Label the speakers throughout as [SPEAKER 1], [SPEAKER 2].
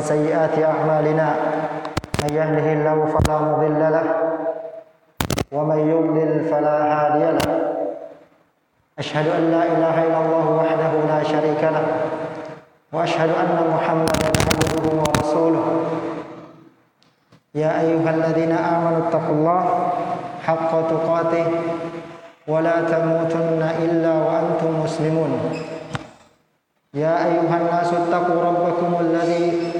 [SPEAKER 1] ومن سيئات أعمالنا من يهده الله فلا مضل له ومن يضلل فلا هادي له. أشهد أن لا إله إلا الله وحده لا شريك له وأشهد أن محمدا عبده ورسوله. يا أيها الذين آمنوا اتقوا الله حق تقاته ولا تموتن إلا وأنتم مسلمون. يا أيها الناس اتقوا ربكم الذي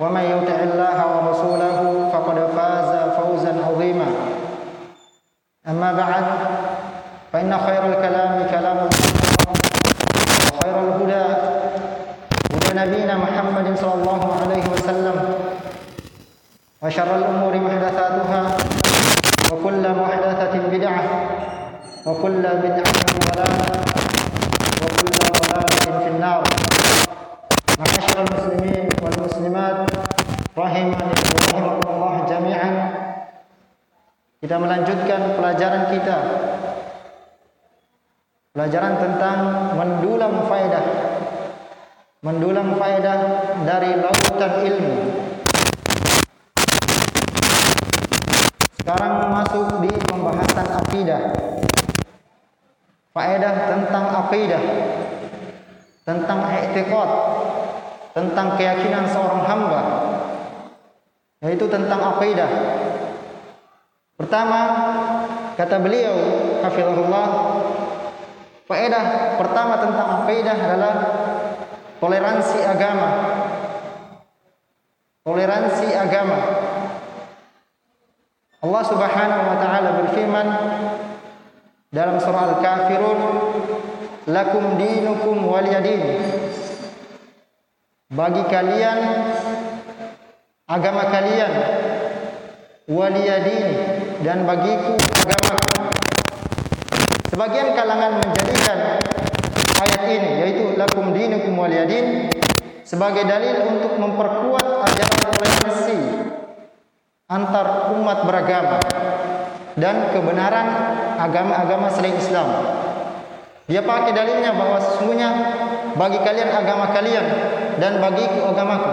[SPEAKER 1] ومن يطع الله ورسوله فقد فاز فوزا عظيما. أما بعد فإن خير الكلام كلام الله وخير الهدى هدى نبينا محمد صلى الله عليه وسلم وشر الأمور محدثاتها وكل محدثة بدعة وكل بدعة ضلالة وكل ضلالة في النار. معاشر المسلمين muslimat rahimani rahimakumullah jami'an. Kita melanjutkan pelajaran kita. Pelajaran tentang mendulang faedah. Mendulang faedah dari lautan ilmu. Sekarang masuk di pembahasan akidah. Faedah tentang akidah. Tentang i'tiqad tentang keyakinan seorang hamba yaitu tentang akidah. Pertama, kata beliau hafizahullah, faedah pertama tentang akidah adalah toleransi agama. Toleransi agama. Allah Subhanahu wa taala berfirman dalam surah Al-Kafirun, "Lakum dinukum waliyadin." Bagi kalian agama kalian waliyadin dan bagiku agama. Sebagian kalangan menjadikan ayat ini yaitu lakum dinukum waliyadin sebagai dalil untuk memperkuat ajaran toleransi antar umat beragama dan kebenaran agama-agama selain Islam. Dia pakai dalilnya bahwa sesungguhnya bagi kalian agama kalian dan bagiku agamaku.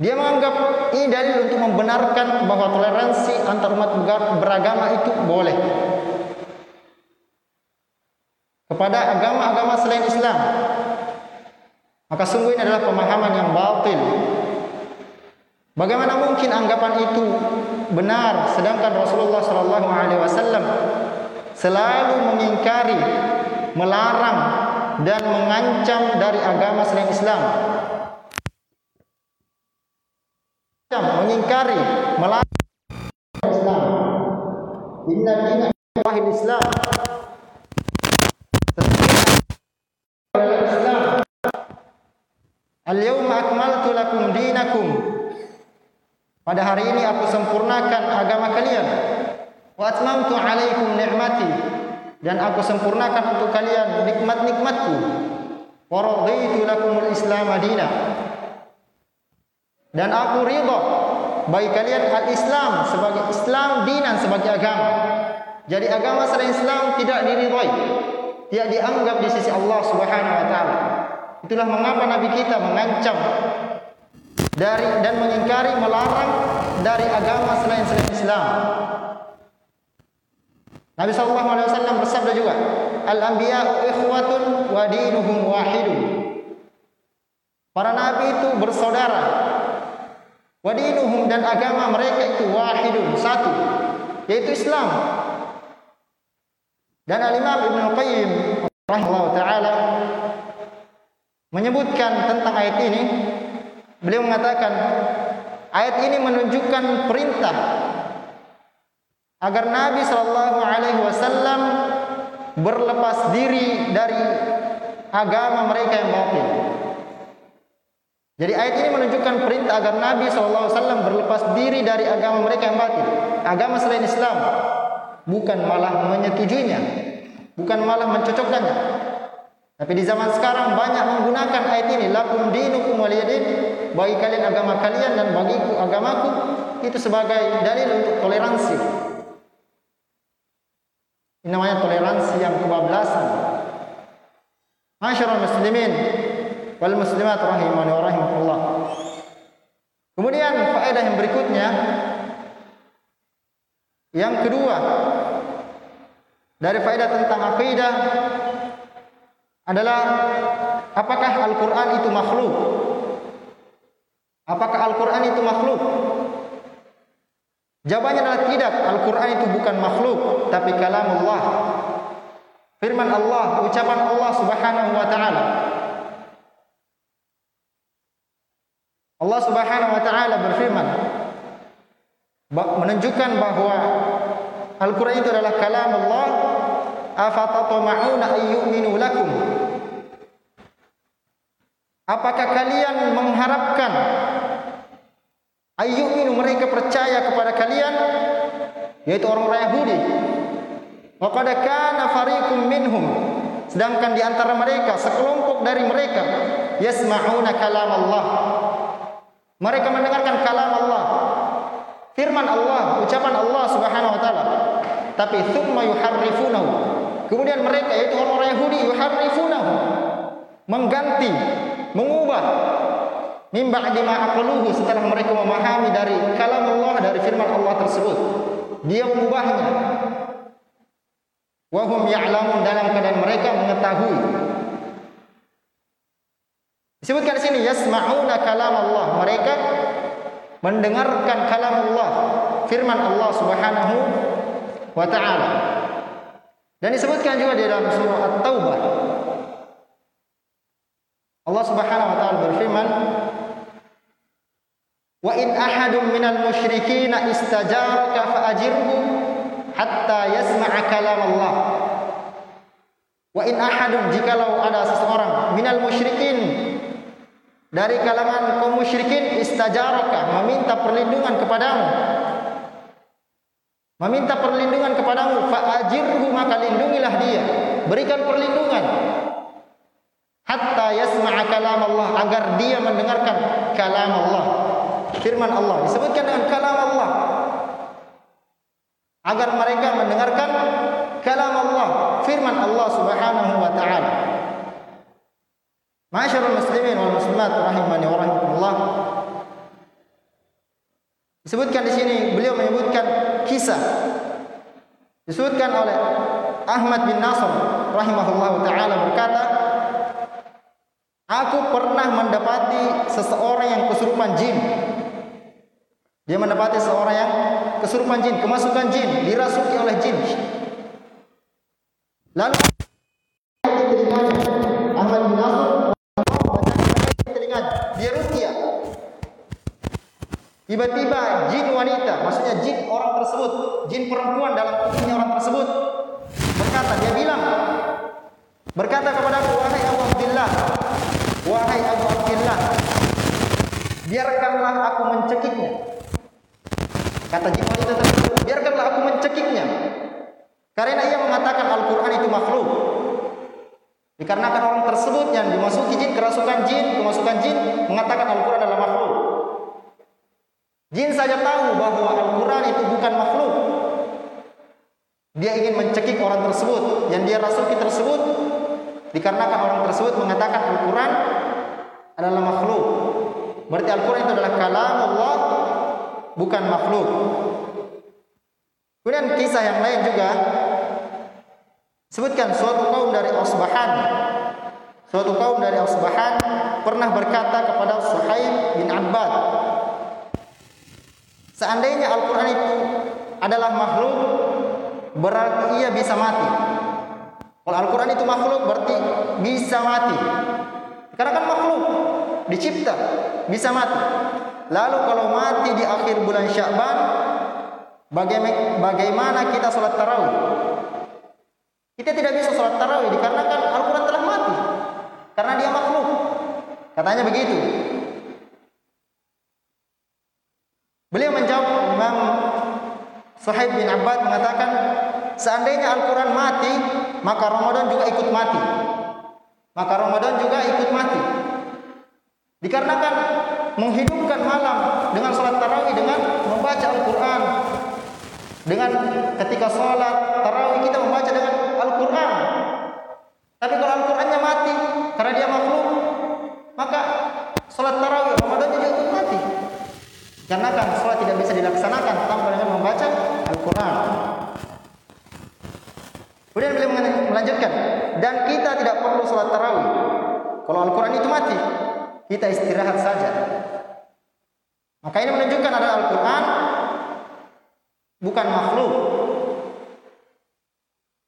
[SPEAKER 1] Dia menganggap ini dalil untuk membenarkan bahwa toleransi antar umat beragama itu boleh. Kepada agama-agama selain Islam. Maka sungguh ini adalah pemahaman yang batil. Bagaimana mungkin anggapan itu benar sedangkan Rasulullah sallallahu alaihi wasallam selalu mengingkari, melarang dan mengancam dari agama selain Islam. Mengingkari, melarang Islam. Inna dina wahid Islam. Islam. Al-yawma akmaltu lakum dinakum. Pada hari ini aku sempurnakan agama kalian. Wa atmamtu alaikum ni'mati dan aku sempurnakan untuk kalian nikmat-nikmatku. Wa raditu lakumul Islam madina. Dan aku ridha bagi kalian al-Islam sebagai Islam dinan sebagai agama. Jadi agama selain Islam tidak diridhai, tidak dianggap di sisi Allah Subhanahu wa taala. Itulah mengapa Nabi kita mengancam dari dan mengingkari melarang dari agama selain selain Islam. Nabi sallallahu alaihi wasallam bersabda juga, "Al-anbiya'u ikhwatun wa dinuhum wahidun." Para nabi itu bersaudara. Wa dinuhum dan agama mereka itu wahidun, satu, yaitu Islam. Dan Al-Imam Ibnu Qayyim rahimahullah taala menyebutkan tentang ayat ini, beliau mengatakan ayat ini menunjukkan perintah agar Nabi Shallallahu Alaihi Wasallam berlepas diri dari agama mereka yang batil. Jadi ayat ini menunjukkan perintah agar Nabi SAW berlepas diri dari agama mereka yang batil. Agama selain Islam. Bukan malah menyetujuinya. Bukan malah mencocokkannya. Tapi di zaman sekarang banyak menggunakan ayat ini. Lakum dinukum waliyadin. Bagi kalian agama kalian dan bagiku agamaku. Itu sebagai dalil untuk toleransi. Ini namanya toleransi yang kebablasan. Masyarakat muslimin wal muslimat rahimani wa rahimakumullah. Kemudian faedah yang berikutnya yang kedua dari faedah tentang akidah adalah apakah Al-Qur'an itu makhluk? Apakah Al-Qur'an itu makhluk? Jawabannya adalah tidak. Al-Qur'an itu bukan makhluk, tapi kalamullah. Firman Allah, ucapan Allah Subhanahu wa taala. Allah Subhanahu wa taala berfirman menunjukkan bahwa Al-Qur'an itu adalah kalam Allah afatatma'una ayyuminu lakum Apakah kalian mengharapkan ayyuminu mereka percaya kepada kalian yaitu orang-orang Yahudi wa kana fariqum minhum sedangkan di antara mereka sekelompok dari mereka yasma'una kalam Allah mereka mendengarkan kalam Allah. Firman Allah, ucapan Allah Subhanahu wa taala. Tapi thumma yuharrifunahu. Kemudian mereka yaitu orang-orang Yahudi yuharrifunahu. Mengganti, mengubah mim ba'di ma aqluhu setelah mereka memahami dari kalam Allah dari firman Allah tersebut. Dia mengubahnya. Wahum ya'lamun dalam keadaan mereka mengetahui Disebutkan di sini yasma'una kalam Allah. Mereka mendengarkan kalam Allah, firman Allah Subhanahu wa taala. Dan disebutkan juga di dalam surah At-Taubah. Allah Subhanahu wa taala berfirman, "Wa in ahadun minal musyrikin istajaraka fa'ajirhu hatta yasma'a kalam Allah." Wa in ahadun jikalau ada seseorang minal musyrikin dari kalangan kaum musyrikin istajaraka meminta perlindungan kepadamu. Meminta perlindungan kepadamu fa'ajirhu maka lindungilah dia. Berikan perlindungan. Hatta yasma'a kalam Allah agar dia mendengarkan kalam Allah firman Allah disebutkan dengan kalam Allah agar mereka mendengarkan kalam Allah firman Allah Subhanahu wa taala Masyarul muslimin wal muslimat rahimani wa rahimakumullah. Disebutkan di sini beliau menyebutkan kisah disebutkan oleh Ahmad bin Nasr rahimahullah taala berkata Aku pernah mendapati seseorang yang kesurupan jin. Dia mendapati seseorang yang kesurupan jin, kemasukan jin, dirasuki oleh jin. Lalu Ahmad bin Nasr Tiba-tiba jin wanita, maksudnya jin orang tersebut, jin perempuan dalam tubuhnya orang tersebut berkata, dia bilang, berkata kepada aku, wahai Abu Abdullah, wahai Abu Abdullah, biarkanlah aku mencekiknya. Kata wanita tersebut, biarkanlah aku mencekiknya. Karena ia mengatakan Al-Quran itu makhluk. Dikarenakan orang tersebut yang dimasuki jin, kerasukan jin, kemasukan jin, mengatakan Al-Quran adalah makhluk. Jin saja tahu bahwa Al-Quran itu bukan makhluk. Dia ingin mencekik orang tersebut yang dia rasuki tersebut dikarenakan orang tersebut mengatakan Al-Quran adalah makhluk. Berarti Al-Quran itu adalah kalam Allah bukan makhluk. Kemudian kisah yang lain juga sebutkan suatu kaum dari Asbahan suatu kaum dari Asbahan pernah berkata kepada Suhaib bin Abbad Seandainya Al-Quran itu adalah makhluk, berarti ia bisa mati. Kalau Al-Quran itu makhluk, berarti bisa mati. Karena kan makhluk, dicipta, bisa mati. Lalu kalau mati di akhir bulan Syakban, bagaimana kita sholat tarawih? Kita tidak bisa sholat tarawih dikarenakan Al-Quran telah mati. Karena dia makhluk. Katanya begitu. Beliau menjawab Imam Sahib bin Abbad mengatakan, seandainya Al-Quran mati, maka Ramadan juga ikut mati. Maka Ramadan juga ikut mati dikarenakan menghidupkan malam dengan sholat tarawih dengan membaca Al-Quran. Dengan ketika sholat tarawih kita membaca dengan Al-Quran. Tapi kalau Al-Qurannya mati karena dia makhluk maka sholat tarawih Ramadan juga ikut mati. Karena kan sholat tidak bisa dilaksanakan tanpa dengan membaca Al-Quran. Kemudian beliau melanjutkan, dan kita tidak perlu sholat tarawih. Kalau Al-Quran itu mati, kita istirahat saja. Maka ini menunjukkan ada Al-Quran bukan makhluk.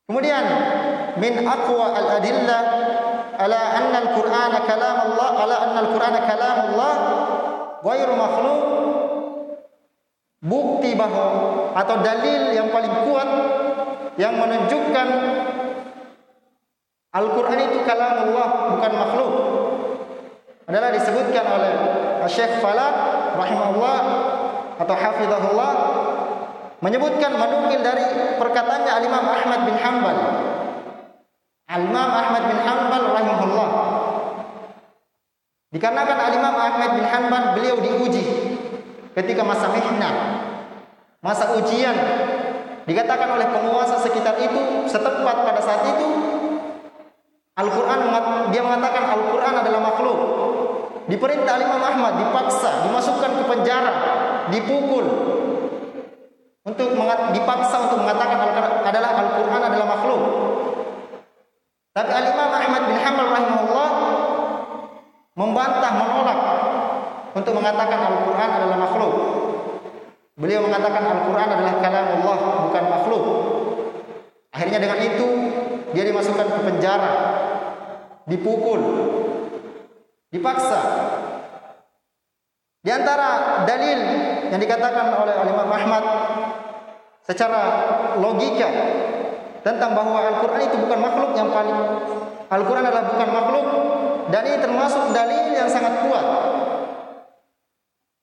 [SPEAKER 1] Kemudian min aqwa al-adillah ala anna al-Qur'ana kalam Allah ala anna al-Qur'ana kalam Allah ghairu makhluk bukti bahwa atau dalil yang paling kuat yang menunjukkan Al-Quran itu kalam Allah bukan makhluk adalah disebutkan oleh Syekh Falak rahimahullah atau hafizahullah menyebutkan menukil dari perkataannya Al-Imam Ahmad bin Hanbal Al-Imam Ahmad bin Hanbal rahimahullah dikarenakan Al-Imam Ahmad bin Hanbal beliau diuji ketika masa mihnah masa ujian Dikatakan oleh penguasa sekitar itu setepat pada saat itu Al-Quran dia mengatakan Al-Quran adalah makhluk. Diperintah Imam Ahmad dipaksa dimasukkan ke penjara, dipukul untuk dipaksa untuk mengatakan adalah Al-Quran adalah makhluk. Tapi Al-Imam Ahmad bin Hanbal rahimahullah membantah menolak untuk mengatakan Al-Quran adalah makhluk. Beliau mengatakan Al-Quran adalah kalam Allah, bukan makhluk. Akhirnya dengan itu dia dimasukkan ke penjara, dipukul, dipaksa. Di antara dalil yang dikatakan oleh Imam Ahmad secara logika tentang bahwa Al-Quran itu bukan makhluk yang paling Al-Quran adalah bukan makhluk dan ini termasuk dalil yang sangat kuat.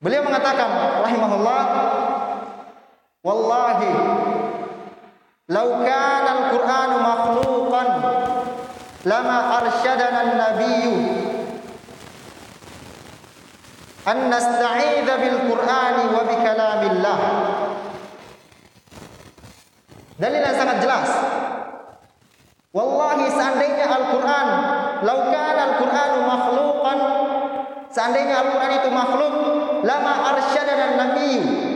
[SPEAKER 1] Beliau mengatakan rahimahullah Wallahi Lau kana al-Qur'anu makhluqan lama arsyadana an-nabiyyu an nasta'idza bil Qur'ani wa bi kalamillah Dalil yang sangat jelas Wallahi seandainya Al-Quran Lau kana Al-Qur'anu makhluqan Seandainya Al-Quran itu makhluk Lama arsyadana an-nabiyyu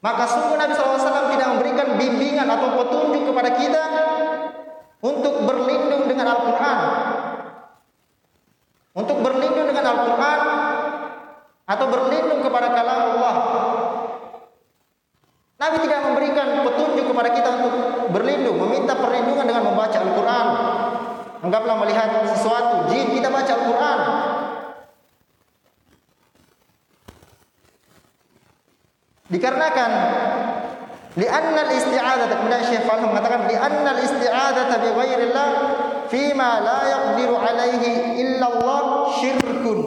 [SPEAKER 1] maka sungguh Nabi SAW tidak memberikan bimbingan atau petunjuk kepada kita untuk berlindung dengan Al-Quran. Untuk berlindung dengan Al-Quran atau berlindung kepada kalam Allah. Nabi tidak memberikan petunjuk kepada kita untuk berlindung, meminta perlindungan dengan membaca Al-Quran. Anggaplah melihat sesuatu, jin kita baca Al-Quran. Dikarenakan li'anna al-isti'adzah kemudian Syekh Li'anna al-isti'adzah bi ghairillah fima la yaqdiru alaihi illa Allah syirkun.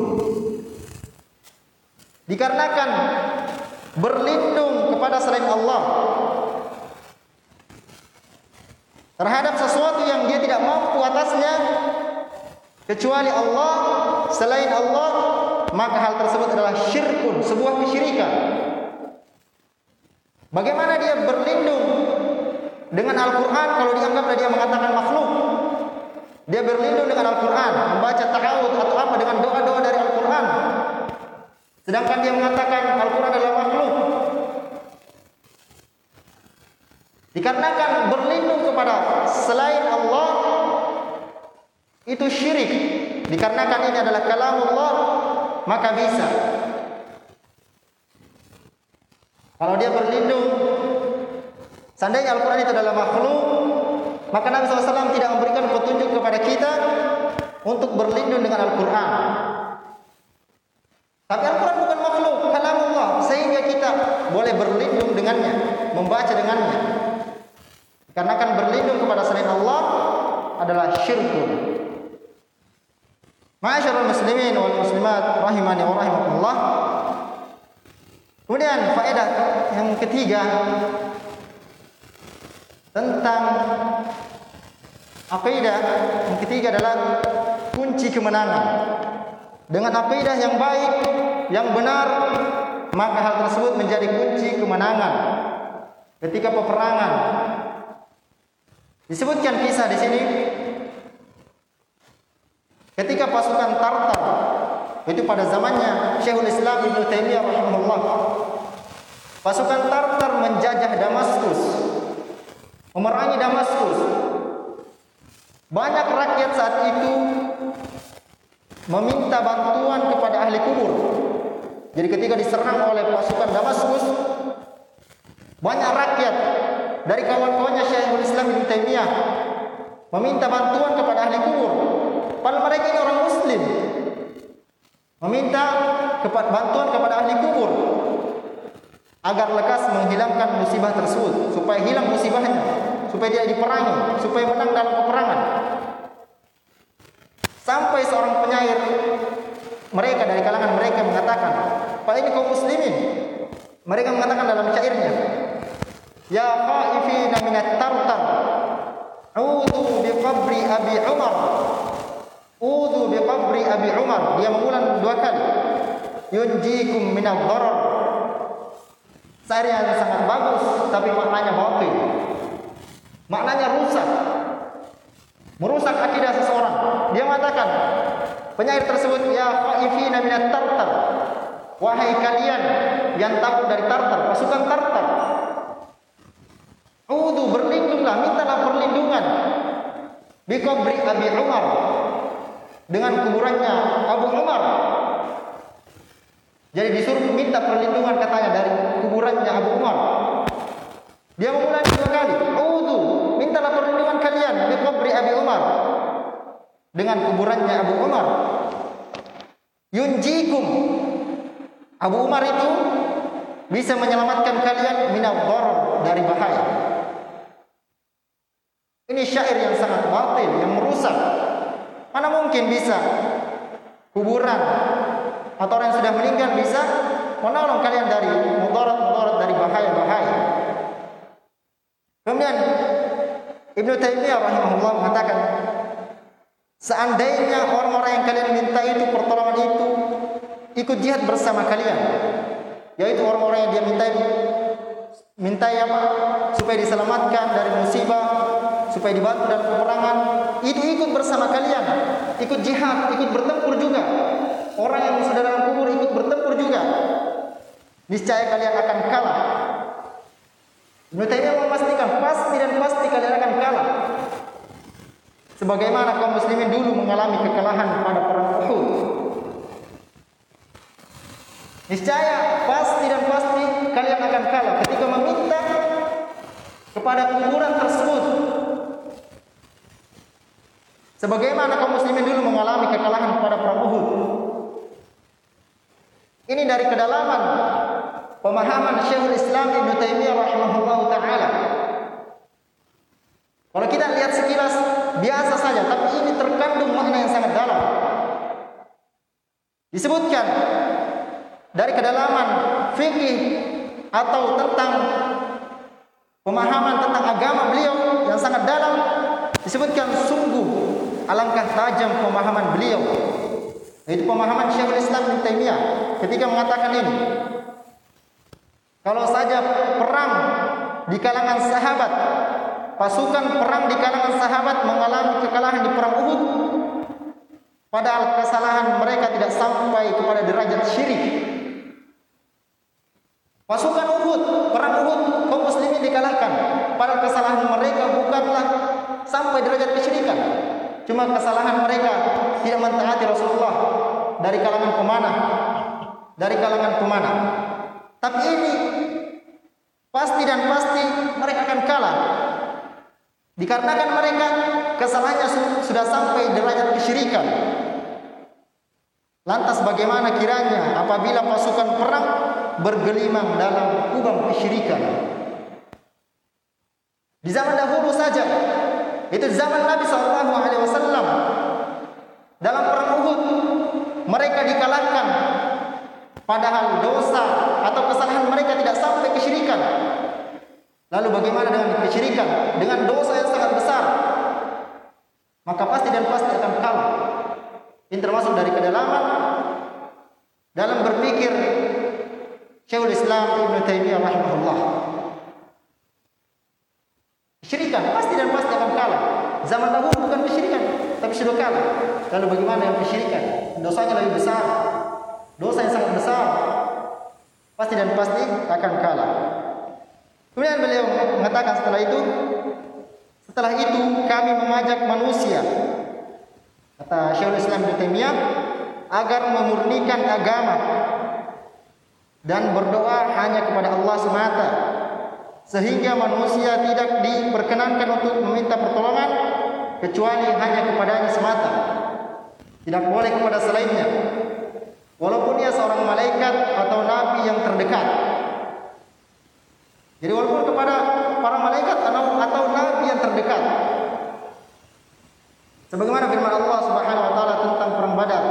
[SPEAKER 1] Dikarenakan berlindung kepada selain Allah terhadap sesuatu yang dia tidak mampu atasnya kecuali Allah selain Allah maka hal tersebut adalah syirkun sebuah kesyirikan Bagaimana dia berlindung dengan Al-Quran kalau dianggap dia mengatakan makhluk? Dia berlindung dengan Al-Quran, membaca ta'awud atau apa dengan doa-doa dari Al-Quran. Sedangkan dia mengatakan Al-Quran adalah makhluk. Dikarenakan berlindung kepada selain Allah itu syirik. Dikarenakan ini adalah kalam Allah, maka bisa Kalau dia berlindung, seandainya Al-Quran itu adalah makhluk, maka Nabi SAW tidak memberikan petunjuk kepada kita untuk berlindung dengan Al-Quran. Tapi Al-Quran bukan makhluk, kalam Allah, sehingga kita boleh berlindung dengannya, membaca dengannya. Karena akan berlindung kepada selain Allah adalah syirkun. Ma'asyarul muslimin wal muslimat rahimani wa rahimakumullah. Kemudian faedah yang ketiga tentang akidah yang ketiga adalah kunci kemenangan. Dengan akidah yang baik, yang benar, maka hal tersebut menjadi kunci kemenangan ketika peperangan. Disebutkan kisah di sini ketika pasukan Tartar itu pada zamannya Syekhul Islam Ibnu Taimiyah rahimahullah. Pasukan Tartar menjajah Damaskus. Memerangi Damaskus. Banyak rakyat saat itu meminta bantuan kepada ahli kubur. Jadi ketika diserang oleh pasukan Damaskus, banyak rakyat dari kawan-kawannya Syekhul Islam Ibnu Taimiyah meminta bantuan kepada ahli kubur. Padahal mereka ini orang muslim. Meminta kepada bantuan kepada ahli kubur agar lekas menghilangkan musibah tersebut supaya hilang musibahnya, supaya dia diperangi, supaya menang dalam peperangan. Sampai seorang penyair mereka dari kalangan mereka mengatakan, "Pak ini kaum muslimin." Mereka mengatakan dalam syairnya, "Ya khaifina minat tartar, Udu bi qabri Abi Umar Udu bi qabri Abi Umar. Dia mengulang dua kali. Yunjikum minal dharar. Yang sangat bagus tapi maknanya batil. Maknanya rusak. Merusak akidah seseorang. Dia mengatakan penyair tersebut ya khaifina minat tartar. Wahai kalian yang takut dari tartar, pasukan tartar. Udu berlindunglah, mintalah perlindungan. Bikobri Abi Umar dengan kuburannya Abu Umar. Jadi disuruh minta perlindungan katanya dari kuburannya Abu Umar. Dia mengulangi dua kali. Udu, mintalah perlindungan kalian di kubri Abi Umar dengan kuburannya Abu Umar. Yunjikum. Abu Umar itu bisa menyelamatkan kalian minal dari bahaya. Ini syair yang sangat batil, yang merusak Mana mungkin bisa kuburan atau orang yang sudah meninggal bisa menolong kalian dari mudarat-mudarat dari bahaya-bahaya. Kemudian Ibnu Taimiyah rahimahullah mengatakan seandainya orang-orang yang kalian minta itu pertolongan itu ikut jihad bersama kalian yaitu orang-orang yang dia minta minta apa supaya diselamatkan dari musibah supaya dibantu dalam peperangan itu ikut bersama kalian ikut jihad ikut bertempur juga orang yang sudah dalam kubur ikut bertempur juga. Niscaya kalian akan kalah. Ibnu Taimiyah memastikan pasti dan pasti kalian akan kalah. Sebagaimana kaum muslimin dulu mengalami kekalahan pada perang Uhud. Niscaya pasti dan pasti kalian akan kalah ketika meminta kepada kuburan tersebut. Sebagaimana kaum muslimin dulu mengalami kekalahan pada perang Uhud. Ini dari kedalaman pemahaman Syekhul Islam Ibnu Taimiyah rahimahullah taala. Kalau kita lihat sekilas biasa saja, tapi ini terkandung makna yang sangat dalam. Disebutkan dari kedalaman fikih atau tentang pemahaman tentang agama beliau yang sangat dalam disebutkan sungguh alangkah tajam pemahaman beliau itu pemahaman Syekhul Islam Ibnu Taimiyah ketika mengatakan ini. Kalau saja perang di kalangan sahabat pasukan perang di kalangan sahabat mengalami kekalahan di perang Uhud padahal kesalahan mereka tidak sampai kepada derajat syirik. Pasukan Uhud perang Uhud kaum muslimin dikalahkan. Padahal kesalahan mereka bukanlah sampai derajat kesyirikan Cuma kesalahan mereka tidak mentaati Rasulullah dari kalangan pemanah, dari kalangan pemanah. Tapi ini pasti dan pasti mereka akan kalah. Dikarenakan mereka kesalahannya sudah sampai derajat kesyirikan. Lantas bagaimana kiranya apabila pasukan perang bergelimang dalam kubang kesyirikan? Di zaman dahulu itu zaman Nabi Shallallahu Alaihi Wasallam dalam perang Uhud mereka dikalahkan padahal dosa atau kesalahan Lalu bagaimana dengan kesyirikan? Dengan dosa yang sangat besar. Maka pasti dan pasti akan kalah. Ini termasuk dari kedalaman dalam berpikir Syekhul Islam Ibn Taimiyah rahimahullah. Kesyirikan pasti dan pasti akan kalah. Zaman dahulu bukan kesyirikan, tapi sudah kalah. Lalu bagaimana yang kesyirikan? Dosanya lebih besar. Dosa yang sangat besar. Pasti dan pasti akan kalah. Kemudian beliau mengatakan setelah itu, setelah itu kami mengajak manusia, kata Syekhul Islam Ibn Taimiyah, agar memurnikan agama dan berdoa hanya kepada Allah semata, sehingga manusia tidak diperkenankan untuk meminta pertolongan kecuali hanya kepadanya semata. Tidak boleh kepada selainnya. Walaupun dia seorang malaikat atau nabi yang terdekat. Jadi walaupun kepada para malaikat atau, atau nabi yang terdekat. Sebagaimana firman Allah Subhanahu wa taala tentang perang Badar.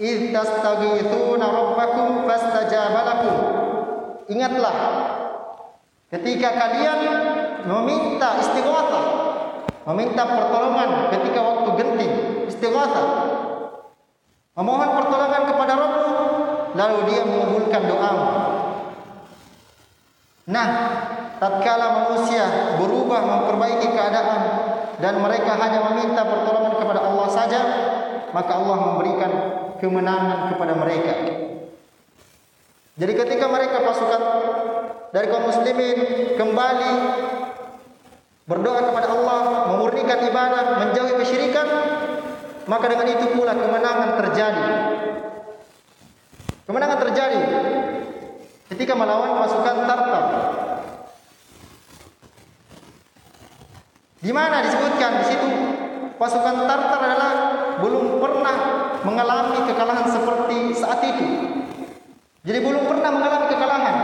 [SPEAKER 1] "Idz tastaghithuna rabbakum fastajaba lakum." Ingatlah ketika kalian meminta istighatsah, meminta pertolongan ketika waktu genting, istighatsah. Memohon pertolongan kepada Rabb, lalu dia mengabulkan doamu. Nah, tatkala manusia berubah memperbaiki keadaan dan mereka hanya meminta pertolongan kepada Allah saja, maka Allah memberikan kemenangan kepada mereka. Jadi ketika mereka pasukan dari kaum muslimin kembali berdoa kepada Allah, memurnikan ibadah, menjauhi kesyirikan, maka dengan itu pula kemenangan terjadi. Kemenangan terjadi ketika melawan pasukan Tartar. Di mana disebutkan di situ pasukan Tartar adalah belum pernah mengalami kekalahan seperti saat itu. Jadi belum pernah mengalami kekalahan.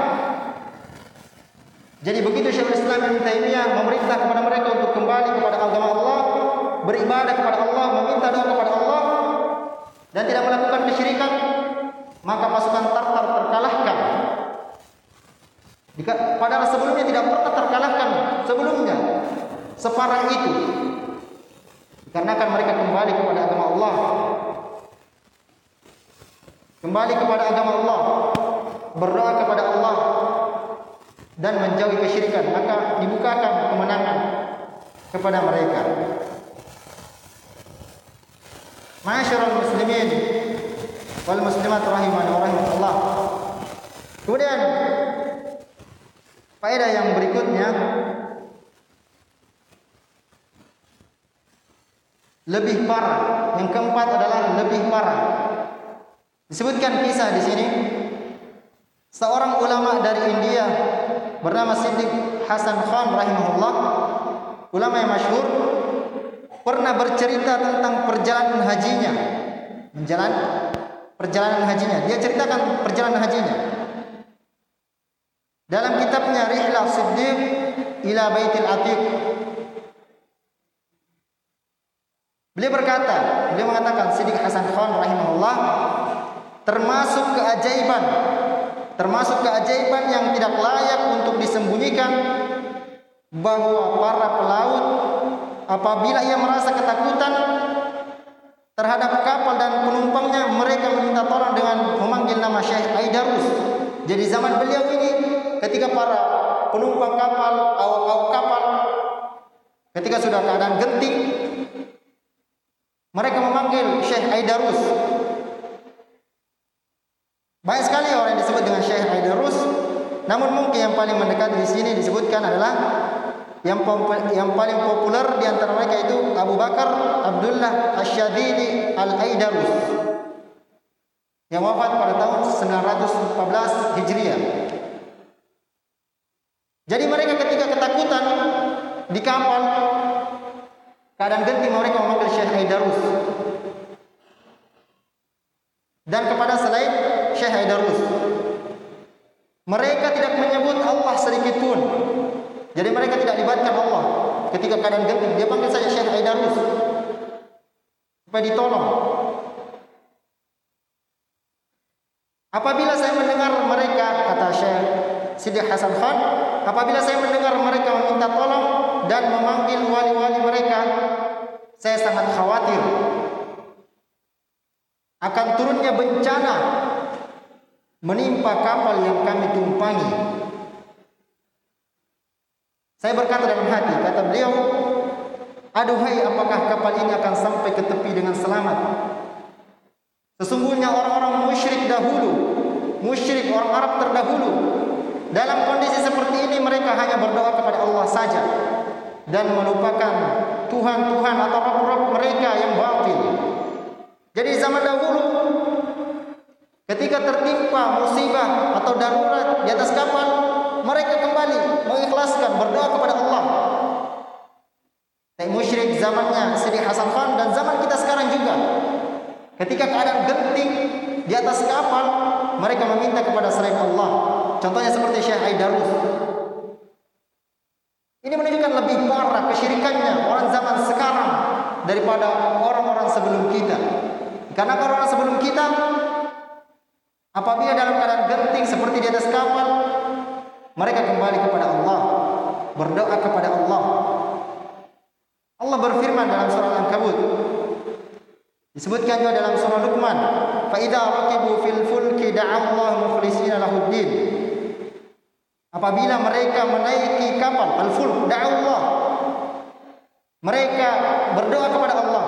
[SPEAKER 1] Jadi begitu Syekhul Islam Ibn Taimiyah memerintah kepada mereka untuk kembali kepada agama Allah, beribadah kepada Allah, meminta doa kepada Allah dan tidak melakukan kesyirikan, maka pasukan Tartar terkalahkan jika padahal sebelumnya tidak pernah terkalahkan sebelumnya separah itu. Dikarenakan mereka kembali kepada agama Allah. Kembali kepada agama Allah, berdoa kepada Allah dan menjauhi kesyirikan, maka dibukakan kemenangan kepada mereka. Masyarul muslimin wal muslimat rahimani wa rahimakumullah. Kemudian Faedah yang berikutnya lebih parah. Yang keempat adalah lebih parah. Disebutkan kisah di sini seorang ulama dari India bernama Siddiq Hasan Khan rahimahullah, ulama yang masyhur pernah bercerita tentang perjalanan hajinya. Menjalan perjalanan hajinya. Dia ceritakan perjalanan hajinya. Dalam kitabnya Rihlah Siddiq ila Baitil Atiq Beliau berkata, beliau mengatakan Siddiq Hasan Khan rahimahullah termasuk keajaiban termasuk keajaiban yang tidak layak untuk disembunyikan bahwa para pelaut apabila ia merasa ketakutan terhadap kapal dan penumpangnya mereka meminta tolong dengan memanggil nama Syekh Aidarus. Jadi zaman beliau ini ketika para penumpang kapal, awak-awak kapal, ketika sudah keadaan genting, mereka memanggil Syekh Aidarus. Banyak sekali orang yang disebut Aidarus, namun mungkin yang paling mendekat di sini disebutkan adalah yang yang paling populer di antara mereka itu Abu Bakar Abdullah Asyadili Al-Aidarus yang wafat pada tahun 914 Hijriah. Jadi mereka ketika ketakutan di kapal, keadaan genting mereka memanggil Syekh Haidarus. Dan kepada selain Syekh Haidarus. Mereka tidak menyebut Allah sedikit pun. Jadi mereka tidak libatkan Allah ketika keadaan genting. Dia panggil saja Syekh Haidarus. Supaya ditolong. Apabila saya mendengar mereka, kata Syekh Sidi Hasan Khan, apabila saya mendengar mereka meminta tolong dan memanggil wali-wali mereka, saya sangat khawatir akan turunnya bencana menimpa kapal yang kami tumpangi. Saya berkata dalam hati, kata beliau, Aduhai apakah kapal ini akan sampai ke tepi dengan selamat? Sesungguhnya orang-orang musyrik dahulu, musyrik orang Arab terdahulu, dalam kondisi seperti ini mereka hanya berdoa kepada Allah saja dan melupakan Tuhan-Tuhan atau Rabb-Rabb mereka yang batil. Jadi zaman dahulu ketika tertimpa musibah atau darurat di atas kapal, mereka kembali mengikhlaskan berdoa kepada Allah. Tapi musyrik zamannya Sidi Hasan Khan dan zaman kita sekarang juga. Ketika keadaan genting di atas kapal, mereka meminta kepada selain Allah. Contohnya seperti Syekh Aidarus ini menunjukkan lebih parah kesyirikannya orang zaman sekarang daripada orang-orang sebelum kita. Karena orang-orang sebelum kita apabila dalam keadaan genting seperti di atas kapal, mereka kembali kepada Allah, berdoa kepada Allah. Allah berfirman dalam surah Al-Ankabut. Disebutkan juga dalam surah Luqman, "Fa idza raqibu fil fulki da'a Allah mukhlishina lahu Apabila mereka menaiki kapal al-fulk Allah mereka berdoa kepada Allah.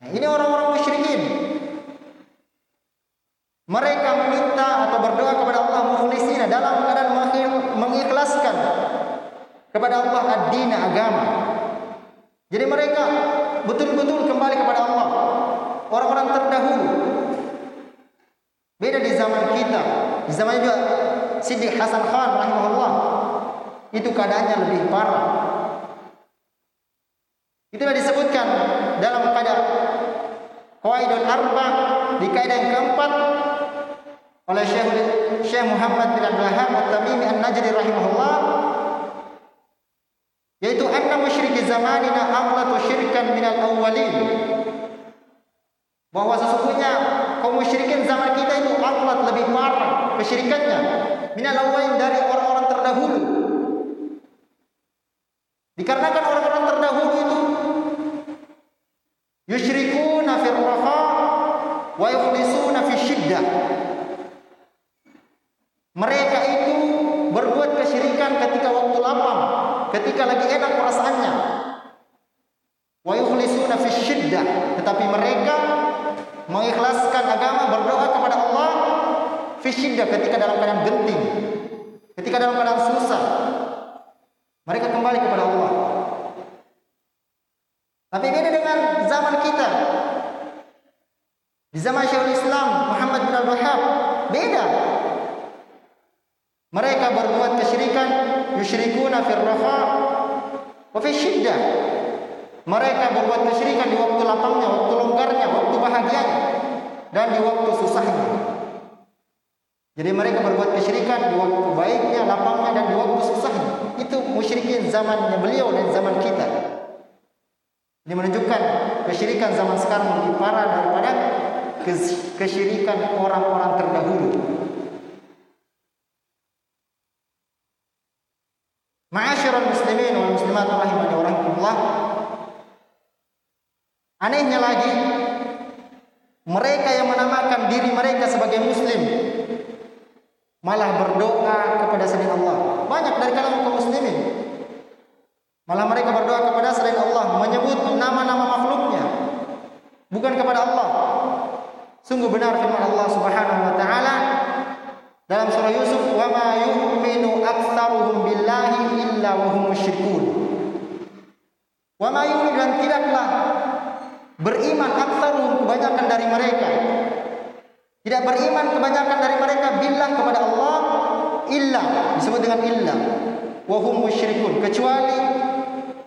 [SPEAKER 1] Nah, ini orang-orang musyrikin. Mereka meminta atau berdoa kepada Allah mukhlisina dalam keadaan mengikhlaskan kepada Allah ad-din agama. Jadi mereka betul-betul kembali kepada Allah. Orang-orang terdahulu. Beda di zaman kita. Di zaman juga Siddiq Hasan Khan rahimahullah itu keadaannya lebih parah. Itulah disebutkan dalam kaidah Qawaidul Arba di kaidah yang keempat oleh Syekh Muhammad bin Abdul Wahab At-Tamimi An-Najdi rahimahullah zamanina aghlatu syirkan minal awwalin bahwa sesungguhnya kaum musyrikin zaman kita itu aghlad lebih parah kesyirikannya minal awalin dari orang-orang terdahulu. Mereka berbuat kesyirikan, yusyrikuna fir raha wa fi syiddah. Mereka berbuat kesyirikan di waktu lapangnya, waktu longgarnya, waktu bahagianya dan di waktu susahnya. Jadi mereka berbuat kesyirikan di waktu baiknya, lapangnya dan di waktu susahnya. Itu musyrikin zamannya beliau dan zaman kita. Ini menunjukkan kesyirikan zaman sekarang lebih parah daripada kesyirikan orang-orang terdahulu. Ma'asyiral muslimin wal muslimat rahimani wa rahmatullah. Anehnya lagi, mereka yang menamakan diri mereka sebagai muslim malah berdoa kepada selain Allah. Banyak dari kalangan kaum muslimin malah mereka berdoa kepada selain Allah, menyebut nama-nama makhluknya bukan kepada Allah. Sungguh benar firman Allah Subhanahu wa taala dalam surah Yusuf, "Wa ma yu'minu aktsaruhum billahi illa wa hum musyrikun." Wa ma yu'minu dan tidaklah beriman aktsaruhum kebanyakan dari mereka. Tidak beriman kebanyakan dari mereka billah kepada Allah illa disebut dengan illa. Wahum musyrikun kecuali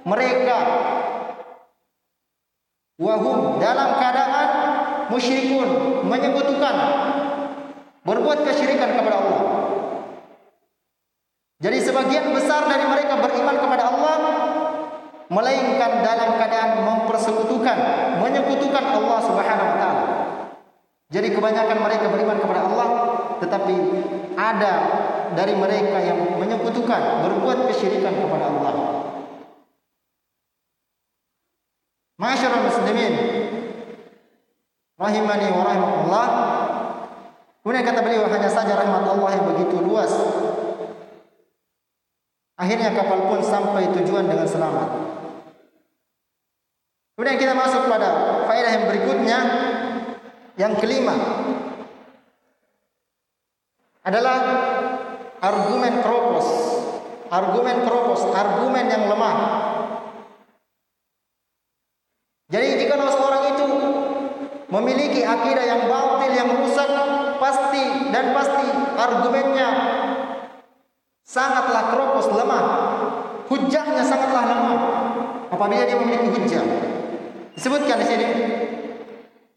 [SPEAKER 1] mereka. Wahum dalam keadaan musyrikun menyebutkan berbuat kesyirikan kepada Allah. Jadi sebagian besar dari mereka beriman kepada melainkan dalam keadaan mempersekutukan, menyekutukan Allah Subhanahu wa taala. Jadi kebanyakan mereka beriman kepada Allah tetapi ada dari mereka yang menyekutukan berbuat kesyirikan kepada Allah. Masyarul muslimin rahimani wa rahimakumullah. Kemudian kata beliau hanya saja rahmat Allah yang begitu luas. Akhirnya kapal pun sampai tujuan dengan selamat. Kemudian kita masuk pada faedah yang berikutnya yang kelima adalah argumen kropos. Argumen kropos, argumen yang lemah. Jadi jika seorang itu memiliki akidah yang batil, yang rusak, pasti dan pasti argumennya sangatlah kropos, lemah. Hujahnya sangatlah lemah apabila dia memiliki hujah. Disebutkan di sini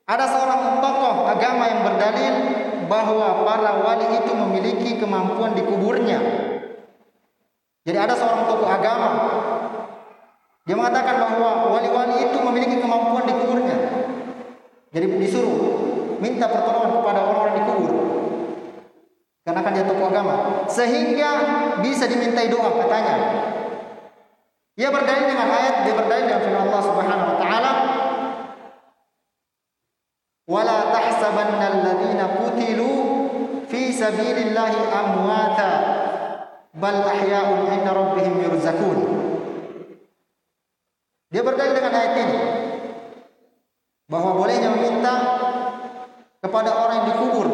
[SPEAKER 1] ada seorang tokoh agama yang berdalil bahwa para wali itu memiliki kemampuan di kuburnya. Jadi ada seorang tokoh agama dia mengatakan bahwa wali-wali itu memiliki kemampuan di kuburnya. Jadi disuruh minta pertolongan kepada orang-orang di kubur. Karena kan dia tokoh agama. Sehingga bisa dimintai doa katanya. Dia berdalil dengan ayat, dia berdalil dengan firman Allah Subhanahu wa taala, "Wala tahsabanna alladziina qutilu fi sabilillahi amwata bal ahya'un 'inda rabbihim yurzakun." Dia berdalil dengan ayat ini bahwa bolehnya meminta kepada orang yang dikubur.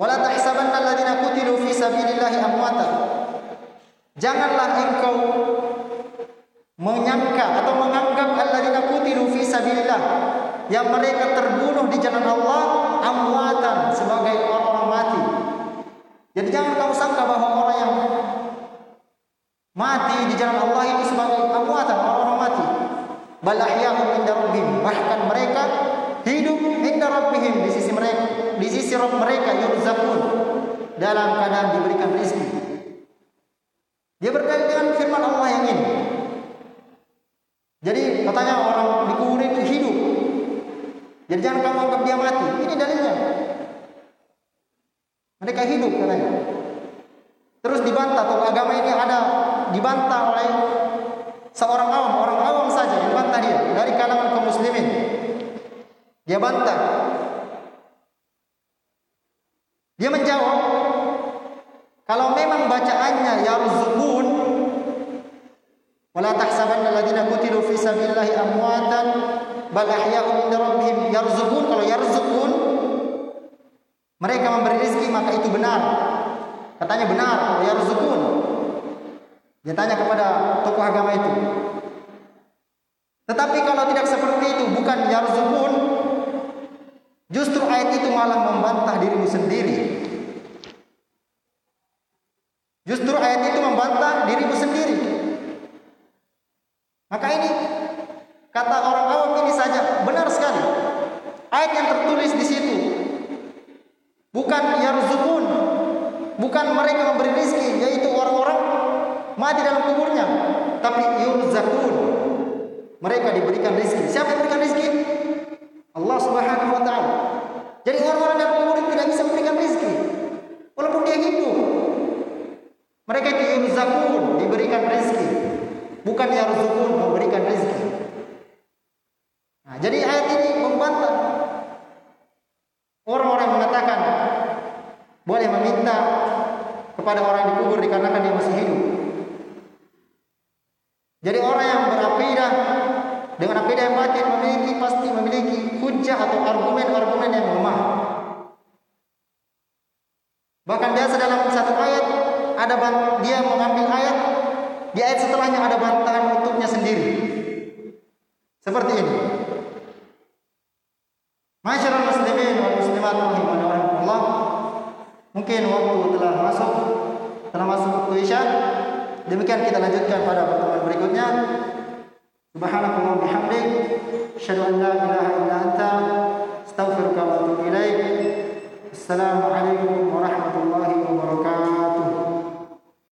[SPEAKER 1] Wala tahsabanna alladziina qutilu fi sabilillahi amwata. Janganlah engkau menyangka atau menganggap alladzina qutilu fi sabilillah yang mereka terbunuh di jalan Allah amwatan sebagai orang-orang mati. Jadi jangan kau sangka bahwa orang yang mati di jalan Allah itu sebagai amwatan orang-orang mati. Bal ahya'un inda rabbihim. Bahkan mereka hidup inda rabbihim di sisi mereka, di sisi Rabb mereka yurzaqun dalam keadaan diberikan rezeki. Dia berdalil dengan firman Allah yang ini. Jadi katanya orang di kubur itu hidup. Jadi jangan kamu anggap dia mati. Ini dalilnya. Mereka hidup katanya. Terus dibantah atau agama ini ada dibantah oleh seorang awam, orang awam saja dibantah dia dari kalangan kaum muslimin. Dia bantah. Dia menjawab, kalau memang bacaannya yarzuqun wala tahsabanna alladziina qutilu fi sabilillahi amwatan bal ahya'un 'inda yarzuqun kalau yarzuqun mereka memberi rezeki maka itu benar. Katanya benar kalau yarzuqun. Dia tanya kepada tokoh agama itu. Tetapi kalau tidak seperti itu bukan yarzuqun Justru ayat itu malah membantah dirimu sendiri. Justru ayat itu membantah dirimu sendiri. Maka ini kata orang awam ini saja benar sekali. Ayat yang tertulis di situ bukan yarzukun, bukan mereka memberi rezeki, yaitu orang-orang mati dalam kuburnya, tapi yurzakun. Mereka diberikan rezeki. Siapa yang memberikan rezeki? Allah Subhanahu wa taala. Jadi orang-orang dalam kubur tidak bisa memberikan rezeki. Walaupun dia hidup. Mereka itu yurzakun, diberikan rezeki. Bukan yarzukun, memberikan rezeki. Nah, jadi ayat ini membantah orang-orang mengatakan boleh meminta kepada orang yang dikubur dikarenakan dia masih hidup. Jadi orang yang berakidah dengan akidah yang batin memiliki pasti memiliki hujah atau argumen-argumen yang lemah. Bahkan biasa dalam satu ayat ada dia mengambil ayat setelahnya ada